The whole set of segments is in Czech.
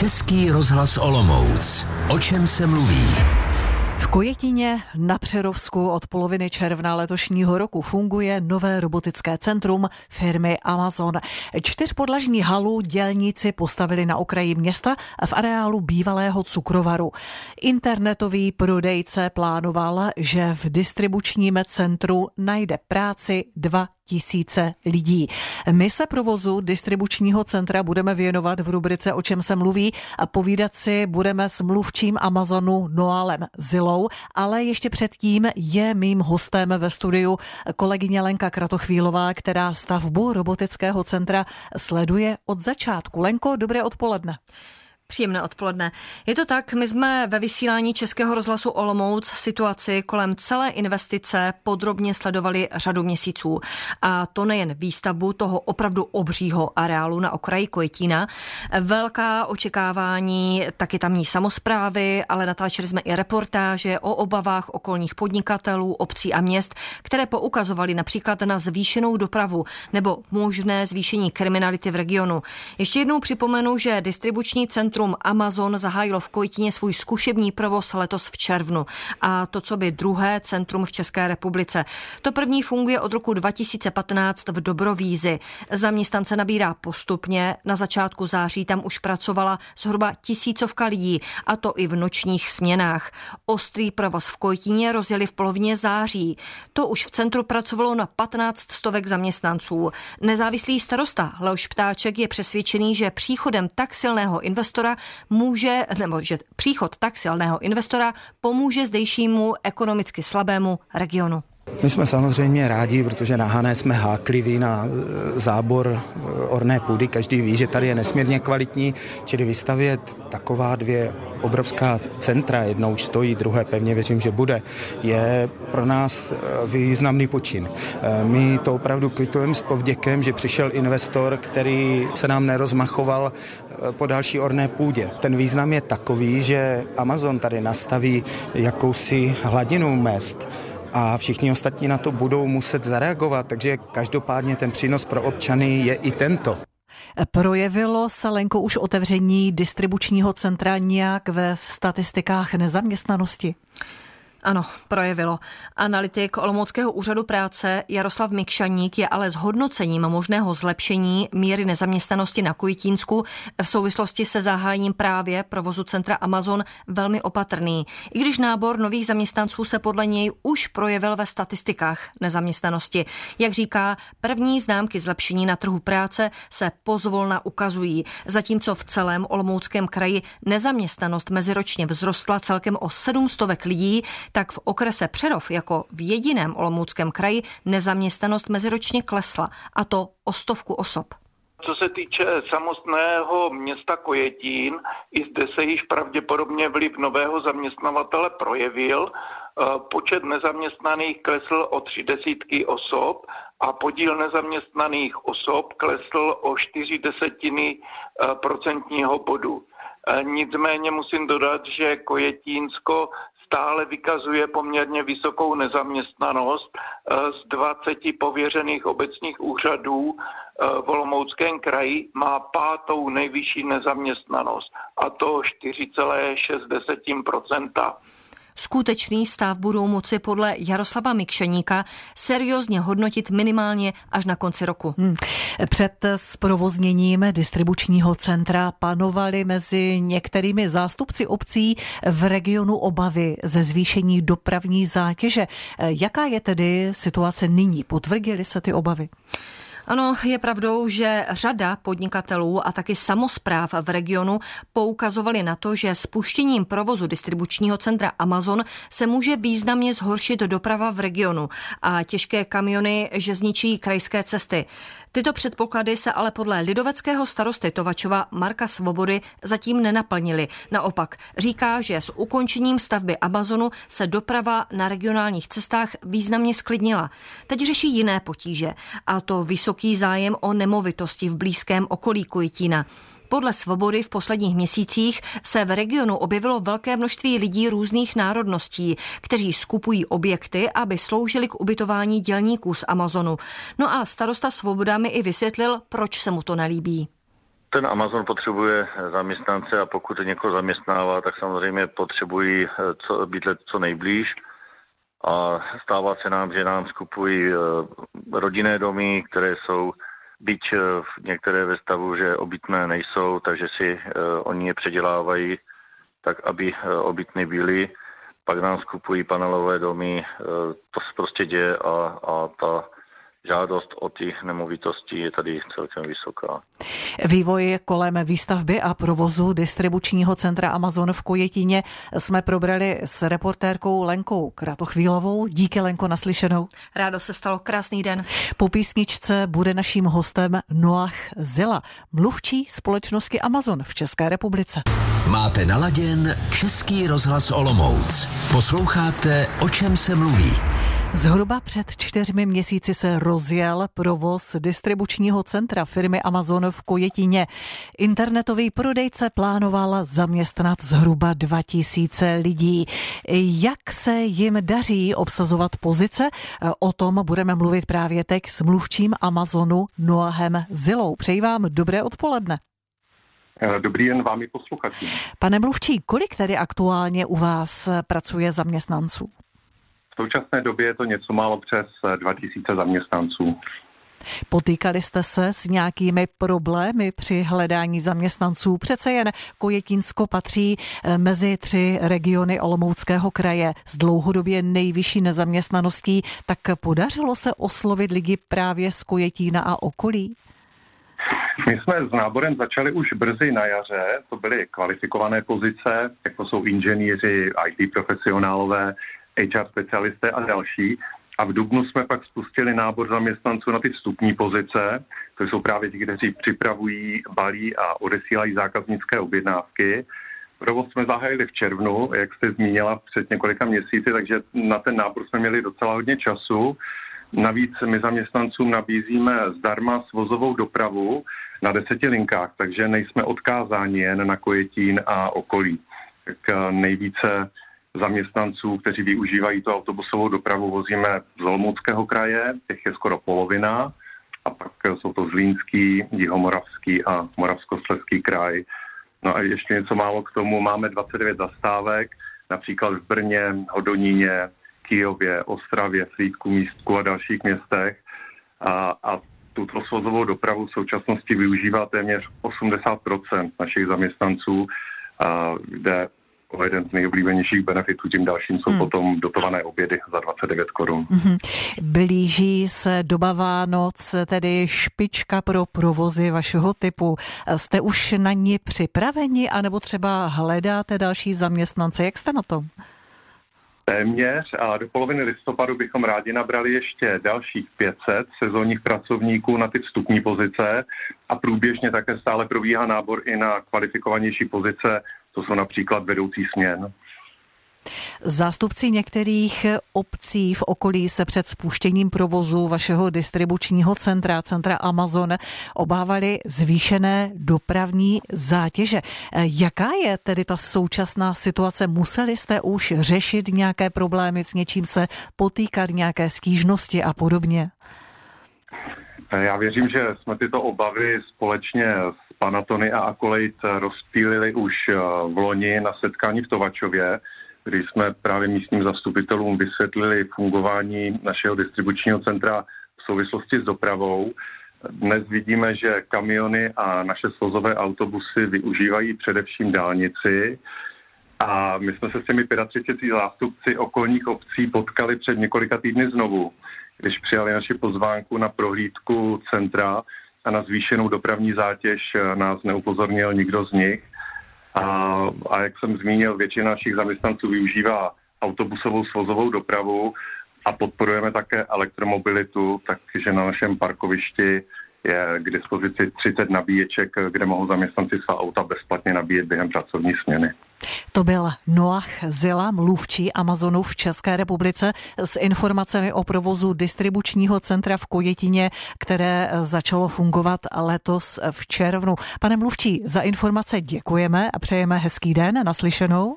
Český rozhlas Olomouc. O čem se mluví? V Kojetině na Přerovsku od poloviny června letošního roku funguje nové robotické centrum firmy Amazon. Čtyřpodlažní halu dělníci postavili na okraji města v areálu bývalého cukrovaru. Internetový prodejce plánoval, že v distribučním centru najde práci dva tisíce lidí. My se provozu distribučního centra budeme věnovat v rubrice O čem se mluví a povídat si budeme s mluvčím Amazonu Noálem Zilou, ale ještě předtím je mým hostem ve studiu kolegyně Lenka Kratochvílová, která stavbu robotického centra sleduje od začátku. Lenko, dobré odpoledne. Příjemné odpoledne. Je to tak, my jsme ve vysílání Českého rozhlasu Olomouc situaci kolem celé investice podrobně sledovali řadu měsíců. A to nejen výstavbu toho opravdu obřího areálu na okraji Kojetína. Velká očekávání taky tamní samozprávy, ale natáčeli jsme i reportáže o obavách okolních podnikatelů, obcí a měst, které poukazovaly například na zvýšenou dopravu nebo možné zvýšení kriminality v regionu. Ještě jednou připomenu, že distribuční centrum Centrum Amazon zahájilo v Kojtině svůj zkušební provoz letos v červnu. A to, co by druhé centrum v České republice. To první funguje od roku 2015 v Dobrovízi. Zaměstnance nabírá postupně. Na začátku září tam už pracovala zhruba tisícovka lidí, a to i v nočních směnách. Ostrý provoz v Kojtině rozjeli v polovině září. To už v centru pracovalo na 15 stovek zaměstnanců. Nezávislý starosta Leoš Ptáček je přesvědčený, že příchodem tak silného investora investora může, nebo že příchod tak silného investora pomůže zdejšímu ekonomicky slabému regionu. My jsme samozřejmě rádi, protože na Hané jsme hákliví na e, zábor e, orné půdy. Každý ví, že tady je nesmírně kvalitní, čili vystavět taková dvě obrovská centra, jednou už stojí, druhé pevně věřím, že bude, je pro nás e, významný počin. My to opravdu kvitujeme s povděkem, že přišel investor, který se nám nerozmachoval po další orné půdě. Ten význam je takový, že Amazon tady nastaví jakousi hladinu mest, a všichni ostatní na to budou muset zareagovat, takže každopádně ten přínos pro občany je i tento. Projevilo se Lenko už otevření distribučního centra nějak ve statistikách nezaměstnanosti? Ano, projevilo. Analytik Olomouckého úřadu práce Jaroslav Mikšaník je ale s hodnocením možného zlepšení míry nezaměstnanosti na Kujitínsku v souvislosti se zahájením právě provozu centra Amazon velmi opatrný. I když nábor nových zaměstnanců se podle něj už projevil ve statistikách nezaměstnanosti. Jak říká, první známky zlepšení na trhu práce se pozvolna ukazují, zatímco v celém Olomouckém kraji nezaměstnanost meziročně vzrostla celkem o 700 lidí, tak v okrese Přerov jako v jediném Olomouckém kraji nezaměstnanost meziročně klesla, a to o stovku osob. Co se týče samostného města Kojetín, i zde se již pravděpodobně vliv nového zaměstnavatele projevil. E, počet nezaměstnaných klesl o tři desítky osob a podíl nezaměstnaných osob klesl o čtyři desetiny e, procentního bodu. E, nicméně musím dodat, že Kojetínsko stále vykazuje poměrně vysokou nezaměstnanost. Eh, z 20 pověřených obecních úřadů eh, v Olomouckém kraji má pátou nejvyšší nezaměstnanost, a to 4,6 Skutečný stav budou moci podle Jaroslava Mikšeníka seriózně hodnotit minimálně až na konci roku. Hmm. Před zprovozněním distribučního centra panovaly mezi některými zástupci obcí v regionu obavy ze zvýšení dopravní zátěže. Jaká je tedy situace nyní? Potvrdily se ty obavy? Ano, je pravdou, že řada podnikatelů a taky samozpráv v regionu poukazovali na to, že spuštěním provozu distribučního centra Amazon se může významně zhoršit doprava v regionu a těžké kamiony, že zničí krajské cesty. Tyto předpoklady se ale podle lidoveckého starosty Tovačova Marka Svobody zatím nenaplnily. Naopak říká, že s ukončením stavby Amazonu se doprava na regionálních cestách významně sklidnila. Teď řeší jiné potíže, a to vysoký zájem o nemovitosti v blízkém okolí Kujitína. Podle Svobody v posledních měsících se v regionu objevilo velké množství lidí různých národností, kteří skupují objekty, aby sloužili k ubytování dělníků z Amazonu. No a starosta Svoboda mi i vysvětlil, proč se mu to nelíbí. ten Amazon potřebuje zaměstnance a pokud někoho zaměstnává, tak samozřejmě potřebují co, být co nejblíž. A stává se nám, že nám skupují rodinné domy, které jsou byť některé ve stavu, že obytné nejsou, takže si oni je předělávají tak, aby obytné byly. Pak nám skupují panelové domy, to se prostě děje a, a ta žádost o ty nemovitosti je tady celkem vysoká. Vývoj kolem výstavby a provozu distribučního centra Amazon v Kojetíně jsme probrali s reportérkou Lenkou Kratochvílovou. Díky Lenko naslyšenou. Rádo se stalo, krásný den. Po písničce bude naším hostem Noach Zila, mluvčí společnosti Amazon v České republice. Máte naladěn Český rozhlas Olomouc. Posloucháte, o čem se mluví. Zhruba před čtyřmi měsíci se rozjel provoz distribučního centra firmy Amazon v Kojetíně. Internetový prodejce plánoval zaměstnat zhruba 2000 lidí. Jak se jim daří obsazovat pozice? O tom budeme mluvit právě teď s mluvčím Amazonu Noahem Zilou. Přeji vám dobré odpoledne. Dobrý den vám i posluchačům. Pane mluvčí, kolik tedy aktuálně u vás pracuje zaměstnanců? současné době je to něco málo přes 2000 zaměstnanců. Potýkali jste se s nějakými problémy při hledání zaměstnanců? Přece jen Kojetínsko patří eh, mezi tři regiony Olomouckého kraje s dlouhodobě nejvyšší nezaměstnaností, tak podařilo se oslovit lidi právě z Kojetína a okolí? My jsme s náborem začali už brzy na jaře, to byly kvalifikované pozice, jako jsou inženýři, IT profesionálové, HR specialisté a další. A v Dubnu jsme pak spustili nábor zaměstnanců na ty vstupní pozice, to jsou právě ti, kteří připravují, balí a odesílají zákaznické objednávky. Provoz jsme zahájili v červnu, jak jste zmínila před několika měsíci, takže na ten nábor jsme měli docela hodně času. Navíc my zaměstnancům nabízíme zdarma svozovou dopravu na deseti linkách, takže nejsme odkázáni jen na Kojetín a okolí. Tak eh, nejvíce zaměstnanců, kteří využívají tu autobusovou dopravu, vozíme z Olomouckého kraje, těch je skoro polovina, a pak jsou to Zlínský, Jihomoravský a Moravskoslezský kraj. No a ještě něco málo k tomu, máme 29 zastávek, například v Brně, Hodoníně, Kijově, Ostravě, Frýdku, Místku a dalších městech. A, a tuto svozovou dopravu v současnosti využívá téměř 80% našich zaměstnanců, a, kde o jeden z nejoblíbenějších benefitů. Tím dalším jsou hmm. potom dotované obědy za 29 korun. Hmm. Blíží se doba Vánoc, tedy špička pro provozy vašeho typu. Jste už na ní připraveni, anebo třeba hledáte další zaměstnance? Jak jste na tom? Téměř a do poloviny listopadu bychom rádi nabrali ještě dalších 500 sezónních pracovníků na ty vstupní pozice a průběžně také stále probíhá nábor i na kvalifikovanější pozice to jsou například vedoucí směn. Zástupci některých obcí v okolí se před spuštěním provozu vašeho distribučního centra, centra Amazon, obávali zvýšené dopravní zátěže. Jaká je tedy ta současná situace? Museli jste už řešit nějaké problémy, s něčím se potýkat, nějaké stížnosti a podobně? Já věřím, že jsme tyto obavy společně s Panatony a Akolejt rozptýlili už eh, v loni na setkání v Tovačově, kdy jsme právě místním zastupitelům vysvětlili fungování našeho distribučního centra v souvislosti s dopravou. Dnes vidíme, že kamiony a naše svozové autobusy využívají především dálnici a my jsme se s těmi 35 zástupci okolních obcí potkali před několika týdny znovu, když přijali naši pozvánku na prohlídku centra a na zvýšenou dopravní zátěž eh, nás neupozornil nikdo z nich. A, a jak jsem zmínil, většina našich zaměstnanců využívá autobusovou svozovou dopravu a podporujeme také elektromobilitu, takže na našem parkovišti je k dispozici 30 nabíječek, kde mohou zaměstnanci svá auta bezplatně nabíjet během pracovní směny. To byl Noach Zila, mluvčí Amazonu v České republice s informacemi o provozu distribučního centra v Kojetině, které začalo fungovat letos v červnu. Pane mluvčí, za informace děkujeme a přejeme hezký den naslyšenou.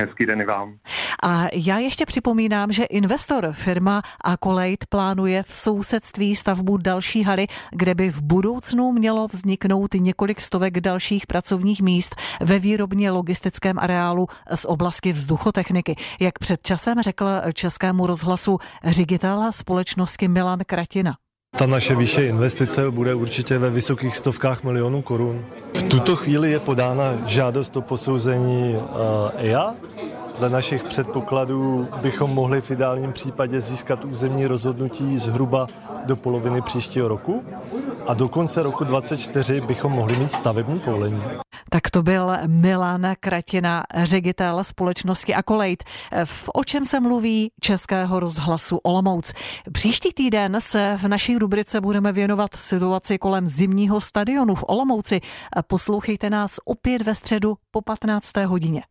Hezký den i vám. A já ještě připomínám, že investor firma Akolejt plánuje v sousedství stavbu další haly, kde by v budoucnu mělo vzniknout několik stovek dalších pracovních míst ve výrobně logistickém areálu z oblasti vzduchotechniky. Jak před časem řekl českému rozhlasu ředitel společnosti Milan Kratina. Ta naše vyšší investice bude určitě ve vysokých stovkách milionů korun. V tuto chvíli je podána žádost o posouzení EIA. Za našich předpokladů bychom mohli v ideálním případě získat územní rozhodnutí zhruba do poloviny příštího roku a do konce roku 2024 bychom mohli mít stavební povolení. Tak to byl Milan Kratina, ředitel společnosti Akolejt. V o čem se mluví Českého rozhlasu Olomouc. Příští týden se v naší rubrice budeme věnovat situaci kolem zimního stadionu v Olomouci. Poslouchejte nás opět ve středu po 15. hodině.